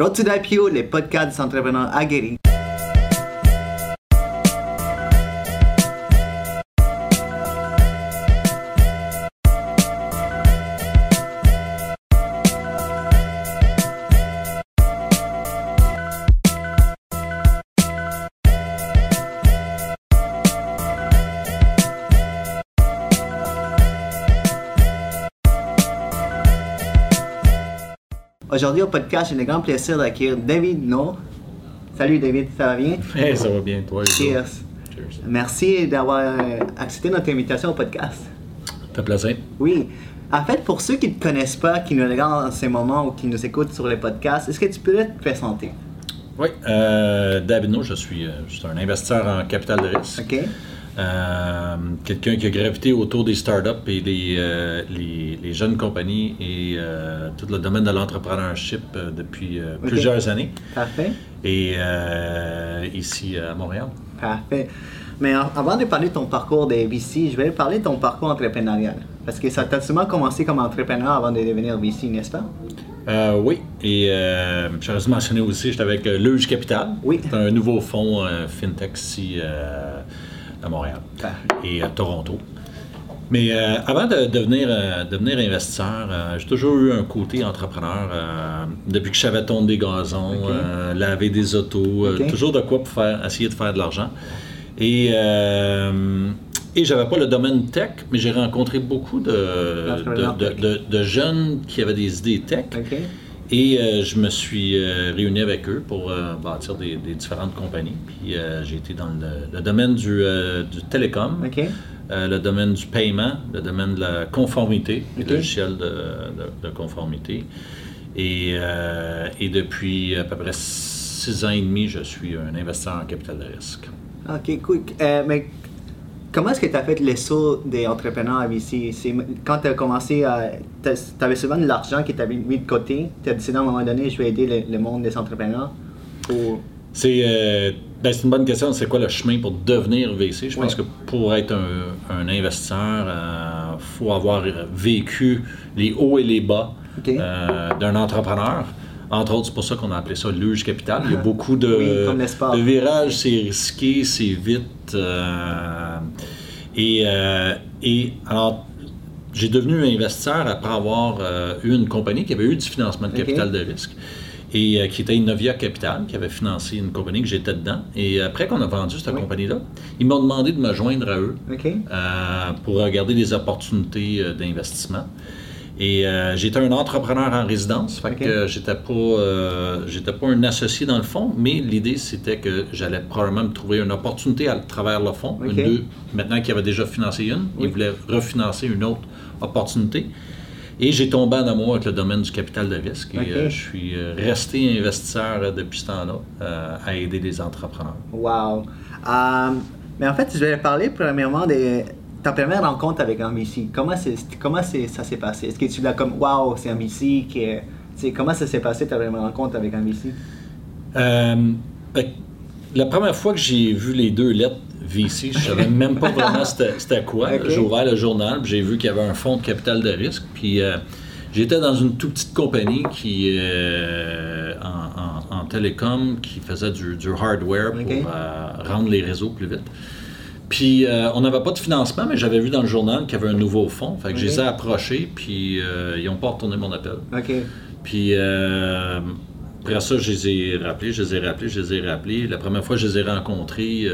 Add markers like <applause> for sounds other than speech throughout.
Road to les podcasts des entrepreneurs aguerris. Podcast, j'ai le grand plaisir d'accueillir David No. Salut David, ça va bien? Hey, ça va bien, toi. Cheers. Cheers. Merci d'avoir euh, accepté notre invitation au podcast. T'as plaisir? Oui. En fait, pour ceux qui ne te connaissent pas, qui nous regardent en ces moments ou qui nous écoutent sur les podcasts, est-ce que tu peux te présenter? Oui, euh, David No, je suis, euh, je suis un investisseur en capital de risque. OK? Euh, Quelqu'un qui a gravité autour des startups et des, euh, les, les jeunes compagnies et euh, tout le domaine de l'entrepreneurship depuis plusieurs années. Parfait. Et ici à Montréal. Parfait. Mais avant de parler de ton parcours de VC, je vais parler de ton parcours entrepreneurial. Parce que ça t'a sûrement commencé comme entrepreneur avant de devenir VC, n'est-ce pas? Euh, oui, et euh, j'aurais mentionner aussi, j'étais avec Luge Capital. Oui. C'est un nouveau fonds euh, FinTech ici à Montréal Parfait. et à Toronto. Mais euh, avant de devenir, euh, devenir investisseur, euh, j'ai toujours eu un côté entrepreneur. depuis que je savais tondre des gazons, Ok. euh, laver des autos, toujours de quoi pour faire, essayer de faire de l'argent. Et, et j'avais pas le domaine tech, mais j'ai rencontré beaucoup de, de, jeunes qui avaient des idées tech. Et euh, je me suis euh, réuni avec eux pour euh, bâtir des, des différentes compagnies. Puis euh, j'ai été dans le, le domaine du, du télécom, le domaine du paiement, le domaine de la conformité, Ok. le logiciel de, de- de conformité. Et, et depuis à peu près six ans et demi, je suis un investisseur en capital de risque. OK, cool. Mais comment est-ce que tu as fait le saut des entrepreneurs à VC? C'est quand tu as commencé à. Tu avais souvent de l'argent qui t'avait mis de côté. Tu as décidé à un moment donné, je vais aider le, le monde des entrepreneurs. Ou... C'est euh, ben, c'est une bonne question. C'est quoi le chemin pour devenir VC? Je pense Ouais. que pour être un, un investisseur, il faut avoir vécu les hauts et les bas euh, d'un entrepreneur. Entre autres, c'est pour ça qu'on a appelé ça luge capital. Il y a beaucoup de, <laughs> Oui, virages, c'est risqué, c'est vite. euh, et, euh, et alors, j'ai devenu investisseur après avoir euh, eu une compagnie qui avait eu du financement de capital de risque et euh, qui était Innovia Capital, qui avait financé une compagnie que j'étais dedans. Et après qu'on a vendu cette Oui. compagnie-là, ils m'ont demandé de me joindre à eux euh, pour regarder des opportunités d'investissement. Et euh, j'étais un entrepreneur en résidence, fait que j'étais pas, euh, j'étais pas un associé dans le fond, mais l'idée c'était que j'allais probablement me trouver une opportunité à travers le fond. Ok. Une, deux, maintenant qu'il avait déjà financé une, Oui. il voulait refinancer une autre opportunité. Et j'ai tombé en amour avec le domaine du capital de risque. Et euh, je suis resté investisseur depuis ce temps-là à aider les entrepreneurs. Wow. Mais en fait, je vais parler premièrement de ta première rencontre avec un VC. Comment, c'est, comment c'est, ça s'est passé? Est-ce que tu l'as comme, wow, c'est un comment ça s'est passé ta première rencontre avec un VC? Euh, que la première fois que j'ai vu les deux lettres VC, je savais <laughs> même pas vraiment c'était quoi. Ok. J'ai ouvert le journal, j'ai vu qu'il y avait un fonds de capital de risque. Puis euh, j'étais dans une toute petite compagnie qui euh, en, en- en télécom qui faisait du, du hardware pour rendre les réseaux plus vite. Puis euh, on n'avait pas de financement, mais j'avais vu dans le journal qu'il y avait un nouveau fonds. Fait que je les ai approchés, puis euh, ils n'ont pas retourné mon appel. OK. Puis euh, après ça, je les ai rappelés, je les ai rappelés, je les ai rappelés. La première fois que je les ai rencontrés,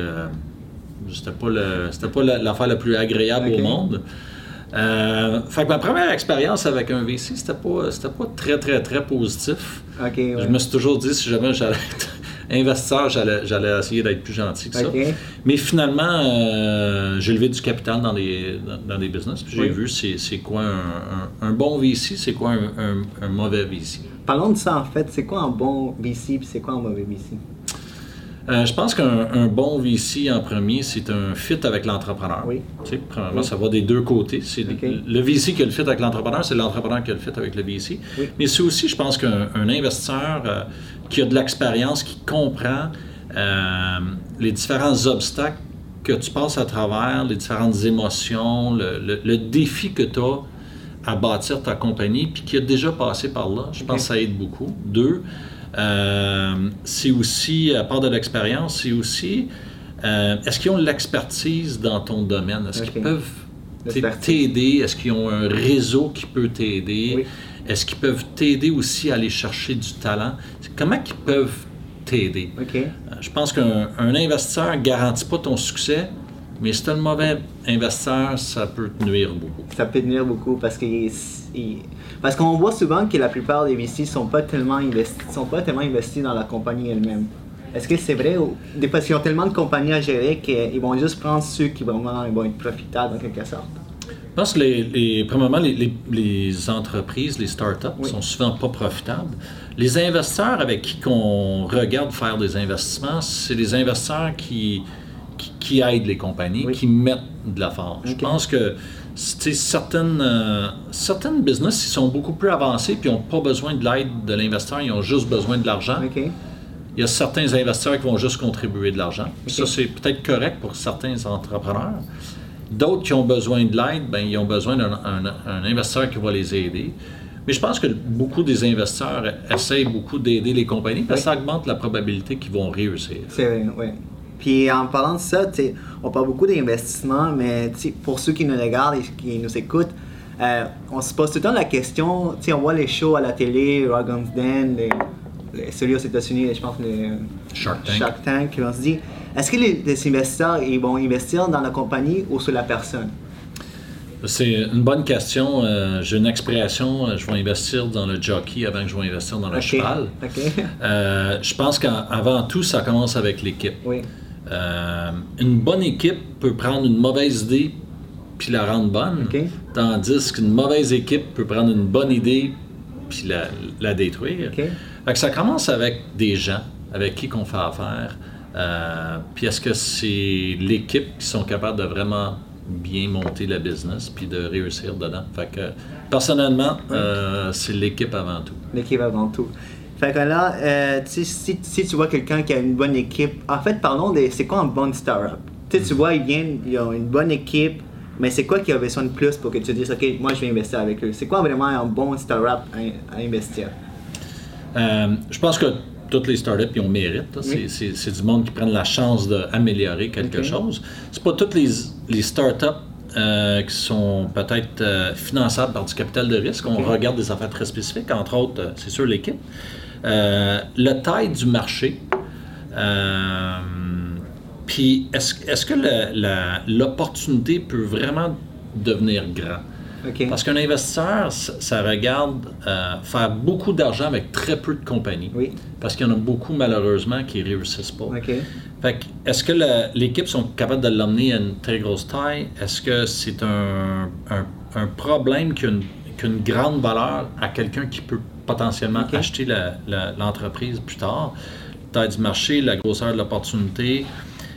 c'était pas le- pas la- l'affaire la plus agréable au monde. Euh, fait que ma première expérience avec un VC, c'était pas, c'était pas très, très, très positif. Ouais. Je me suis toujours dit, si jamais j'allais être investisseur, j'allais, j'allais essayer d'être plus gentil que ça. Mais finalement, euh, j'ai levé du capital dans des, dans, dans des business. Puis j'ai Oui. vu c'est, c'est quoi un, un- un bon VC, c'est quoi un, un- un mauvais VC. Parlons de ça en fait. C'est quoi un bon VC puis c'est quoi un mauvais VC? Euh, je pense qu'un un bon VC en premier, c'est un fit avec l'entrepreneur. Oui. Tu sais, premièrement, Oui. ça va des deux côtés. C'est le, le VC qui a le fit avec l'entrepreneur, c'est l'entrepreneur qui a le fit avec le VC. Oui. Mais c'est aussi, je pense qu'un un investisseur euh, qui a de l'expérience, qui comprend euh, les différents obstacles que tu passes à travers, les différentes émotions, le, le- le défi que tu as à bâtir ta compagnie, puis qui a déjà passé par là, je pense que ça aide beaucoup. Deux, c'est aussi, à part de l'expérience, c'est aussi, euh, est-ce qu'ils ont l'expertise dans ton domaine? Est-ce qu'ils peuvent t'aider? Est-ce qu'ils ont un réseau qui peut t'aider? Oui. Est-ce qu'ils peuvent t'aider aussi à aller chercher du talent? Comment ils peuvent t'aider? Euh, Je pense qu'un un investisseur ne garantit pas ton succès, mais si tu un mauvais investisseur, ça peut te nuire beaucoup. Ça peut tenir beaucoup parce que parce qu'on voit souvent que la plupart des VC sont pas tellement investis sont pas tellement investis dans la compagnie elle-même. Est-ce que c'est vrai ou des parce qu'ils ont tellement de compagnies à gérer qu'ils vont juste prendre ceux qui vraiment vont être profitables en quelque sorte? Je pense que les, les- premièrement, les, les- les entreprises, les startups Oui. sont souvent pas profitables. Les investisseurs avec qui on regarde faire des investissements, c'est les investisseurs qui, qui, aident les compagnies, Oui. qui mettent de l'effort. Je Ok. pense que certaines, euh, certaines business, ils sont beaucoup plus avancés puis n'ont pas besoin de l'aide de l'investisseur, ils ont juste besoin de l'argent. Il y a certains investisseurs qui vont juste contribuer de l'argent. Ça, c'est peut-être correct pour certains entrepreneurs. D'autres qui ont besoin de l'aide, ben, ils ont besoin d'un un- un investisseur qui va les aider. Mais je pense que beaucoup des investisseurs essayent beaucoup d'aider les compagnies parce que Oui. ça augmente la probabilité qu'ils vont réussir. C'est vrai, oui. Puis en parlant de ça, on parle beaucoup d'investissement, mais pour ceux qui nous regardent et qui nous écoutent, euh, on se pose tout le temps la question, on voit les shows à la télé, Rogan's Den, les, les- celui aux États-Unis, je pense le Shark Tank. Shark Tank, on se dit, est-ce que les, les investisseurs ils vont investir dans la compagnie ou sur la personne? C'est une bonne question. Euh, J'ai une expression, euh, je vais investir dans le jockey avant que je vais investir dans le cheval. Je pense qu'avant tout, ça commence avec l'équipe. oui. Euh, une bonne équipe peut prendre une mauvaise idée puis la rendre bonne, tandis qu'une mauvaise équipe peut prendre une bonne idée puis la, la détruire. Fait que ça commence avec des gens avec qui qu'on fait affaire. Euh, puis est-ce que c'est l'équipe qui sont capables de vraiment bien monter la business puis de réussir dedans? Fait que personnellement, euh, c'est l'équipe avant tout. L'équipe avant tout. Fait que là, euh, tu sais, si, si tu vois quelqu'un qui a une bonne équipe, en fait, parlons de c'est quoi un bon startup? Tu sais, tu vois, ils viennent, ils ont une bonne équipe, mais c'est quoi qui a besoin de plus pour que tu dises, OK, moi je vais investir avec eux? C'est quoi vraiment un bon startup à, à investir? Euh, je pense que toutes les startups ils ont mérite. C'est- Oui. C'est c'est du monde qui prennent la chance d'améliorer quelque chose. C'est pas toutes les, les startups euh, qui sont peut-être euh, finançables par du capital de risque. On regarde des affaires très spécifiques, entre autres, c'est sûr, l'équipe. Euh, la taille du marché. Euh, Puis, est-ce que l'opportunité peut vraiment devenir grand? Parce qu'un investisseur, ça, ça regarde euh, faire beaucoup d'argent avec très peu de compagnies. Oui. Parce qu'il y en a beaucoup, malheureusement, qui ne réussissent pas. OK. Fait que, est-ce que l'équipe sont capables de l'emmener à une très grosse taille? Est-ce que c'est un, un- un problème qui a, une, qui a une grande valeur à quelqu'un qui peut potentiellement acheter l'entreprise plus tard? Taille du marché, la grosseur de l'opportunité.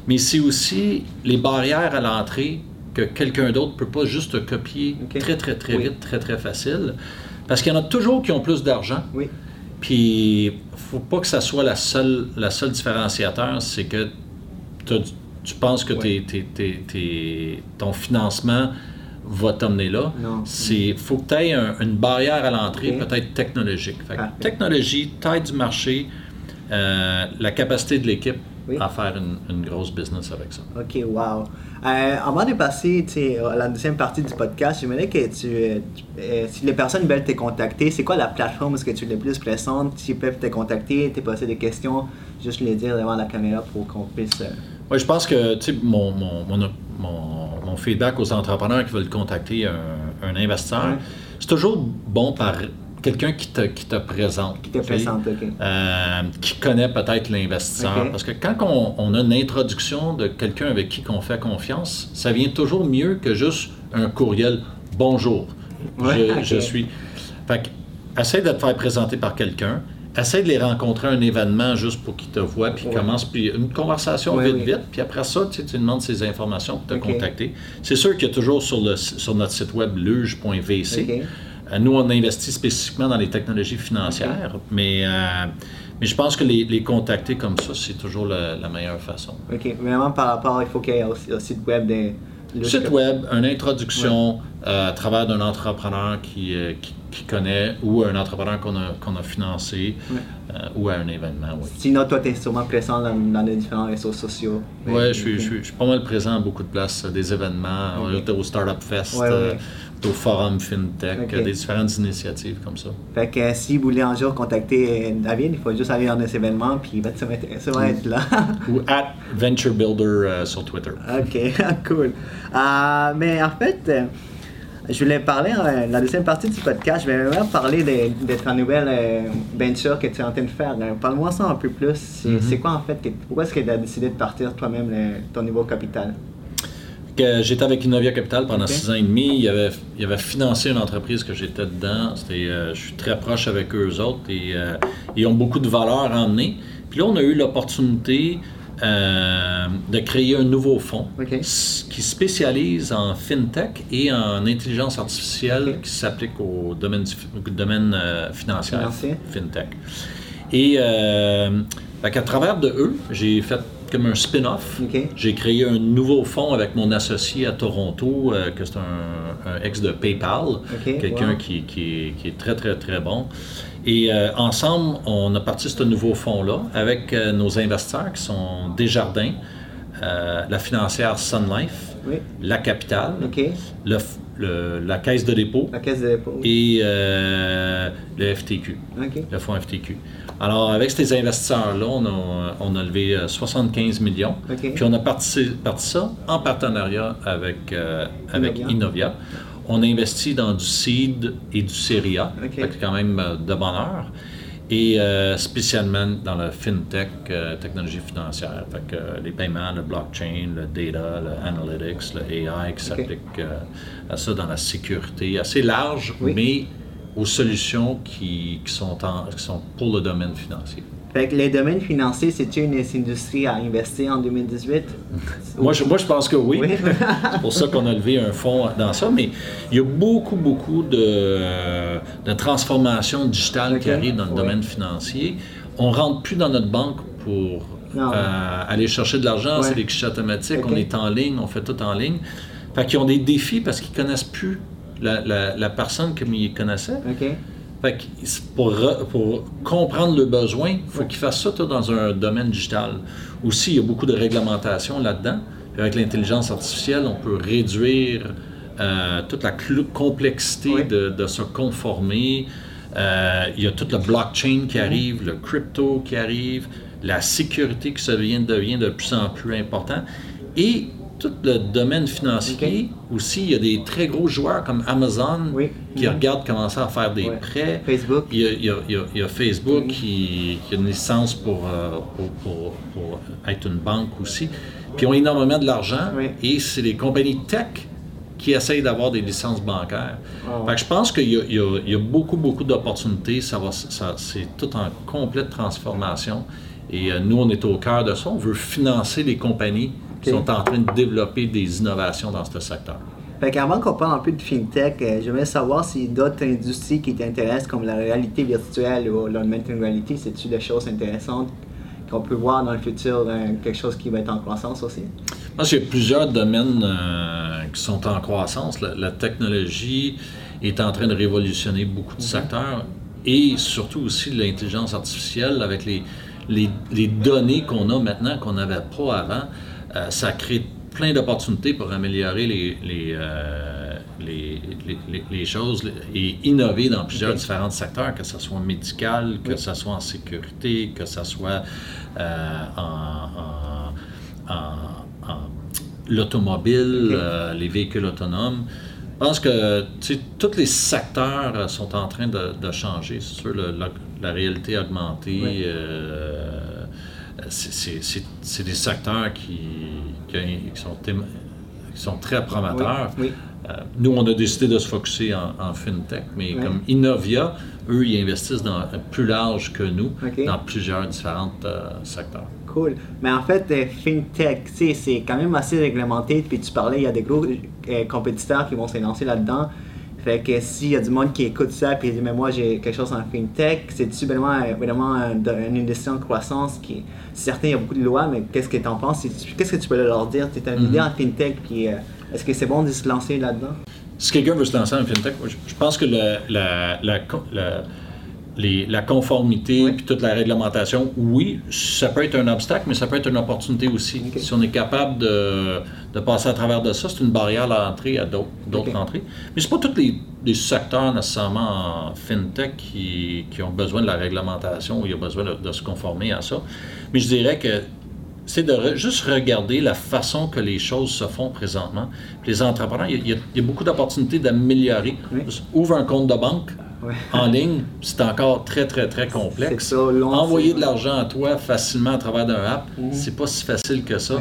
Mais c'est aussi les barrières à l'entrée que quelqu'un d'autre ne peut pas juste te copier très, très, très Oui. vite, très, très facile. Parce qu'il y en a toujours qui ont plus d'argent. Oui. Puis, faut pas que ça soit la seule, la seule différenciateur, c'est que tu penses que Ouais. ton financement va t'emmener là. C'est faut que tu aies une barrière à l'entrée, peut-être technologique. Fait que Parfait. technologie, taille du marché, euh, la capacité de l'équipe Oui. à faire une, une grosse business avec ça. OK, wow. Euh, avant de passer à la deuxième partie du podcast, j'aimerais que tu, euh, tu- euh, si les personnes veulent te contacter, c'est quoi la plateforme que tu es le plus présente? S'ils peuvent te contacter, te poser des questions, juste les dire devant la caméra pour qu'on puisse... Oui, je pense que mon, mon, mon, mon- feedback aux entrepreneurs qui veulent contacter un, un investisseur, c'est toujours bon par quelqu'un qui te, qui te présente. Qui te présente, OK. euh, qui connaît peut-être l'investisseur. Parce que quand on, on a une introduction de quelqu'un avec qui on fait confiance, ça vient toujours mieux que juste un courriel Bonjour, Ouais, je, je suis. Fait que, essaie de te faire présenter par quelqu'un. Essaie de les rencontrer à un événement juste pour qu'ils te voient, puis Ouais. commence, puis une conversation Ouais, vite, oui. vite, puis après ça, tu, tu demandes ces informations pour te contacter. C'est sûr qu'il y a toujours sur, le, sur notre site web luge.vc. Euh, Nous, on investit spécifiquement dans les technologies financières, mais, euh, mais je pense que les, les contacter comme ça, c'est toujours la, la meilleure façon. OK. Vraiment par rapport, il faut qu'il y ait aussi le site web de, Le Site web, une introduction euh, à travers d'un entrepreneur qui, euh, qui, qui connaît ou un entrepreneur qu'on a, qu'on a financé Ouais. euh, ou à un événement, oui. Sinon, toi, tu es sûrement présent dans, dans les différents réseaux sociaux. Oui, je suis, je, suis, je suis pas mal présent à beaucoup de places, des événements, on Ok. est au Startup Fest. Au Forum FinTech, euh, des différentes initiatives comme ça. Fait que euh, si vous voulez un jour contacter euh, David, il faut juste aller dans des événements, puis il va sûrement être- là. <laughs> Ou at Venture Builder euh, sur Twitter. ok, <laughs> cool. Euh, mais en fait, je voulais parler, euh, la deuxième partie du podcast, je voulais vraiment parler de, de ta nouvelle venture que tu es en train de faire. Parle-moi ça un peu plus. C'est Mhm. c'est quoi en fait, que- pourquoi est-ce que tu as décidé de partir toi-même ton niveau capital? Que J'étais avec Innovia Capital pendant six ans et demi. Il avait, il avait financé une entreprise que j'étais dedans. Euh, je suis très proche avec eux autres et euh, ils ont beaucoup de valeur à emmener. Puis là, on a eu l'opportunité euh, de créer un nouveau fonds qui spécialise en fintech et en intelligence artificielle qui s'applique au domaine, au domaine euh, financier, Financier. fintech. Et qu'à travers de eux, j'ai fait comme un spin-off. J'ai créé un nouveau fonds avec mon associé à Toronto, euh, que c'est un, un ex de PayPal, quelqu'un wow. qui, qui est, qui est très, très, très bon. Et euh, ensemble, on a parti ce nouveau fonds-là avec euh, nos investisseurs qui sont Desjardins, la financière Sun Life, Oui. la Capitale, Ok. le le- la Caisse de dépôt La caisse de dépôt. et euh, le FTQ le fonds FTQ. Alors, avec ces investisseurs-là, on a, on a levé euh, 75 millions. OK. Puis on a parti, parti ça en partenariat avec, euh, avec Innovia. Innovia. On a investi dans du seed et du Serie A, OK. Fait que quand même euh, de bonheur. Et euh, spécialement dans la fintech, euh, technologie financière. Fait que euh, les paiements, le blockchain, le data, le analytics, le AI qui s'applique à ça dans la sécurité assez large, Oui. mais aux solutions qui, qui sont en- qui sont pour le domaine financier. Fait que les domaines financiers, c'est-tu une industrie à investir en 2018? Moi je, moi, je pense que oui. Oui. <laughs> C'est pour ça qu'on a levé un fonds dans ça. Mais il y a beaucoup, beaucoup de, de transformations digitales qui arrivent dans le domaine financier. On rentre plus dans notre banque pour Non. euh, aller chercher de l'argent. Ouais. C'est des guichets automatiques. On est en ligne, on fait tout en ligne. Fait qu'ils ont des défis parce qu'ils connaissent plus la, la- la personne comme ils connaissaient. Fait que pour, re- pour comprendre le besoin, il faut qu'ils fassent ça dans un domaine digital. Aussi, il y a beaucoup de réglementation là-dedans. Avec l'intelligence artificielle, on peut réduire euh, toute la complexité Oui. de, de se conformer. Euh, il y a tout le blockchain qui arrive, le crypto qui arrive, la sécurité qui se devient, devient de plus en plus important. Et tout le domaine financier aussi, il y a des très gros joueurs comme Amazon Oui. qui Mhm. regardent commencer à faire des Ouais. prêts. Facebook. Il y a, il y a- il y a- il y a Facebook qui, qui a une licence pour, euh, pour, pour- pour être une banque aussi. Puis ils ont énormément de l'argent Oui. et c'est les compagnies tech qui essayent d'avoir des licences bancaires. Ouais. Fait que je pense qu'il y, a- y beaucoup, beaucoup d'opportunités. Ça va, ça, c'est tout en complète transformation. Et euh, nous, on est au cœur de ça. On veut financer les compagnies qui Ok. sont en train de développer des innovations dans ce secteur. Fait qu'avant qu'on parle un peu de fintech, euh, j'aimerais savoir si d'autres industries qui t'intéressent, comme la réalité virtuelle ou l'augmented reality, c'est-tu des choses intéressantes qu'on peut voir dans le futur, euh, quelque chose qui va être en croissance aussi? Y a plusieurs domaines euh, qui sont en croissance. La, la technologie est en train de révolutionner beaucoup de secteurs et surtout aussi l'intelligence artificielle avec les, les, les données qu'on a maintenant qu'on n'avait pas avant. Euh, ça crée plein d'opportunités pour améliorer les, les, euh, les, les- les- les choses et innover dans plusieurs différents secteurs, que ce soit médical, que Oui. ce soit en sécurité, que ce soit euh, en- en- en- en- l'automobile, euh, les véhicules autonomes. Je pense que tous les secteurs sont en train de, de changer. C'est sûr, le- la, la réalité augmentée, Oui. Euh, c'est- des secteurs qui, qui, sont, qui sont très prometteurs. Oui. Euh, nous, on a décidé de se focuser en, en fintech, mais comme Innovia, eux, ils investissent dans, plus large que nous dans plusieurs différents euh, secteurs. Cool. Mais en fait, euh, FinTech, c'est quand même assez réglementé. Puis tu parlais, il y a des gros euh, compétiteurs qui vont se lancer là-dedans. Fait que s'il y a du monde qui écoute ça puis dit, mais moi j'ai quelque chose en FinTech, c'est-tu vraiment, vraiment une industrie en croissance qui, certes, il y a beaucoup de lois, mais qu'est-ce que tu en penses? Qu'est-ce que tu peux leur dire? Tu as une idée en FinTech puis euh, Est-ce que c'est bon de se lancer là-dedans? Si quelqu'un veut se lancer en fintech, je, pense que la, la- les- la conformité Oui. puis toute la réglementation, oui, ça peut être un obstacle, mais ça peut être une opportunité aussi. Si on est capable de, de passer à travers de ça, c'est une barrière à l'entrée à d'autres entrées. Mais c'est pas tous les, les secteurs nécessairement en fintech qui, qui ont besoin de la réglementation ou il y a besoin de, de se conformer à ça. Mais je dirais que c'est de re- juste regarder la façon que les choses se font présentement. Puis les entrepreneurs, il y a, y y beaucoup d'opportunités d'améliorer. Oui. Ouvre un compte de banque Ouais. en ligne, c'est encore très, très, très complexe. Ça, Envoyer de l'argent à toi facilement à travers d'un app, Mhm. c'est pas si facile que ça.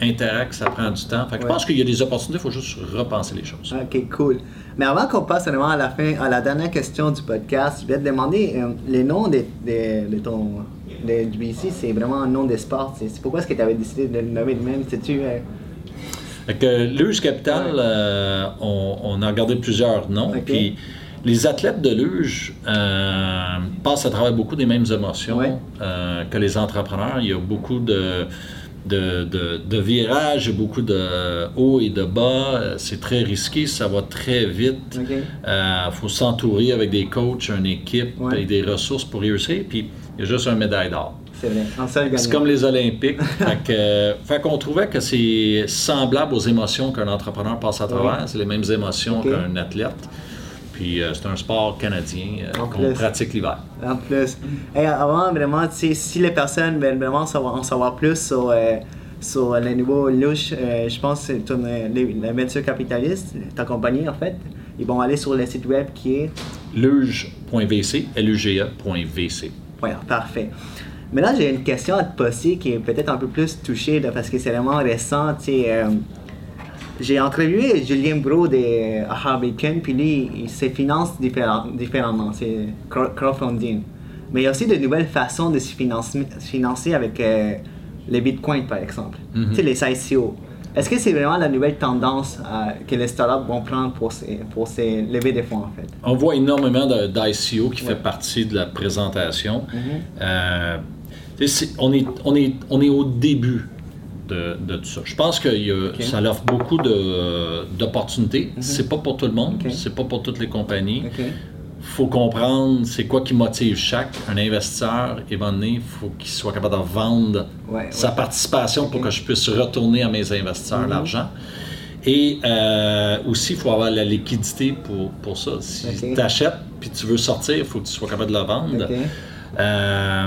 Interact, ça prend du temps. Fait que Je pense qu'il y a des opportunités, il faut juste repenser les choses. Ok, cool. Mais avant qu'on passe vraiment à la fin, à la dernière question du podcast, je vais te demander euh, les noms de, ton de, du BC, c'est vraiment un nom de sport. C'est pourquoi est-ce que tu avais décidé de le nommer de même? C'est-tu. euh, Fait que Capital, Ouais. euh, on, on a regardé plusieurs noms. Puis les athlètes de luge euh, passent à travers beaucoup des mêmes émotions Ouais. euh, que les entrepreneurs. Il y a beaucoup de, de, de, de virages, beaucoup de hauts et de bas. Euh, C'est très risqué, ça va très vite. Il faut s'entourer avec des coachs, une équipe Ouais. et des ressources pour réussir. Puis il y a juste un médaille d'or. C'est comme les Olympiques. <laughs> fait euh, qu'on trouvait que c'est semblable aux émotions qu'un entrepreneur passe à travers. Oui. C'est les mêmes émotions qu'un athlète. Puis euh, c'est un sport canadien euh, qu'on pratique l'hiver. En plus. Et avant, vraiment, si les personnes veulent vraiment savoir, en savoir plus sur, euh, sur les nouveaux louches, euh, je pense que c'est ton, euh, les- la venture capitaliste, ta compagnie en fait, ils vont aller sur le site web qui est. Luge.vc, L-U-G-E.vc. Voilà, parfait. Mais là, j'ai une question à te poser qui est peut-être un peu plus touchée là, parce que c'est vraiment récent. tu sais, j'ai entrevué Julien Bro de Aha Bacon, puis lui, il se finance différemment. C'est cro- crowdfunding. Mais il y a aussi de nouvelles façons de se financer, avec euh, les bitcoins, par exemple. Tu sais, les ICO. Est-ce que c'est vraiment la nouvelle tendance euh, que les startups vont prendre pour se, pour se lever des fonds, en fait? On voit énormément de- d'ICO qui Ouais. fait partie de la présentation. Mhm. Euh, tu sais, c'est- on, est, on, est, on est au début de, de tout ça. Je pense que il ça offre beaucoup d'opportunités. C'est pas pour tout le monde, Mhm. Ok. c'est pas pour toutes les compagnies. OK. faut comprendre c'est quoi qui motive chaque. Un investisseur, et donné, il faut qu'il soit capable de vendre Ouais, sa ouais. participation pour que je puisse retourner à mes investisseurs Mhm. l'argent. Et euh, aussi, il faut avoir la liquidité pour, pour ça. Si tu achètes puis tu veux sortir, il faut que tu sois capable de la vendre. Euh,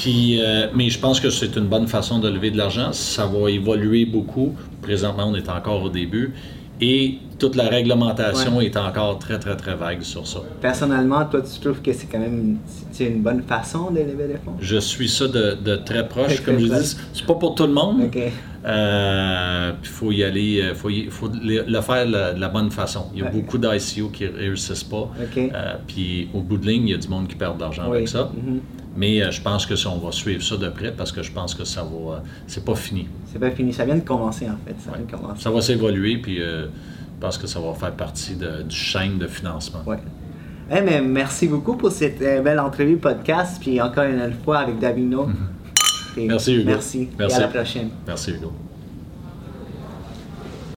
puis, euh, mais je pense que c'est une bonne façon de lever de l'argent. Ça va évoluer beaucoup. Présentement, on est encore au début. Et toute la réglementation Ouais. est encore très, très, très vague sur ça. Personnellement, toi, tu trouves que c'est quand même une bonne façon de lever des fonds? Je suis ça de, de très proche. Très, Comme très je proche. dis, c'est pas pour tout le monde. OK. Euh, il faut y aller, il faut, y- faut le, faire de la, de la bonne façon. Il y a beaucoup d'ICO qui réussissent pas. Euh, puis au bout de ligne, il y a du monde qui perd de l'argent Oui. avec ça. Mhm. Mais euh, je pense que ça, on va suivre ça de près parce que je pense que ça va. euh, c'est pas fini. C'est pas fini. Ça vient de commencer, en fait. Ça Ouais. vient de commencer. Ça va s'évoluer, puis euh, je pense que ça va faire partie de- du chaîne de financement. Ouais. Eh, mais merci beaucoup pour cette belle entrevue podcast. Puis encore une fois avec Davino. Mhm. Merci, Hugo. Merci. Merci. Et à la prochaine. Merci Hugo.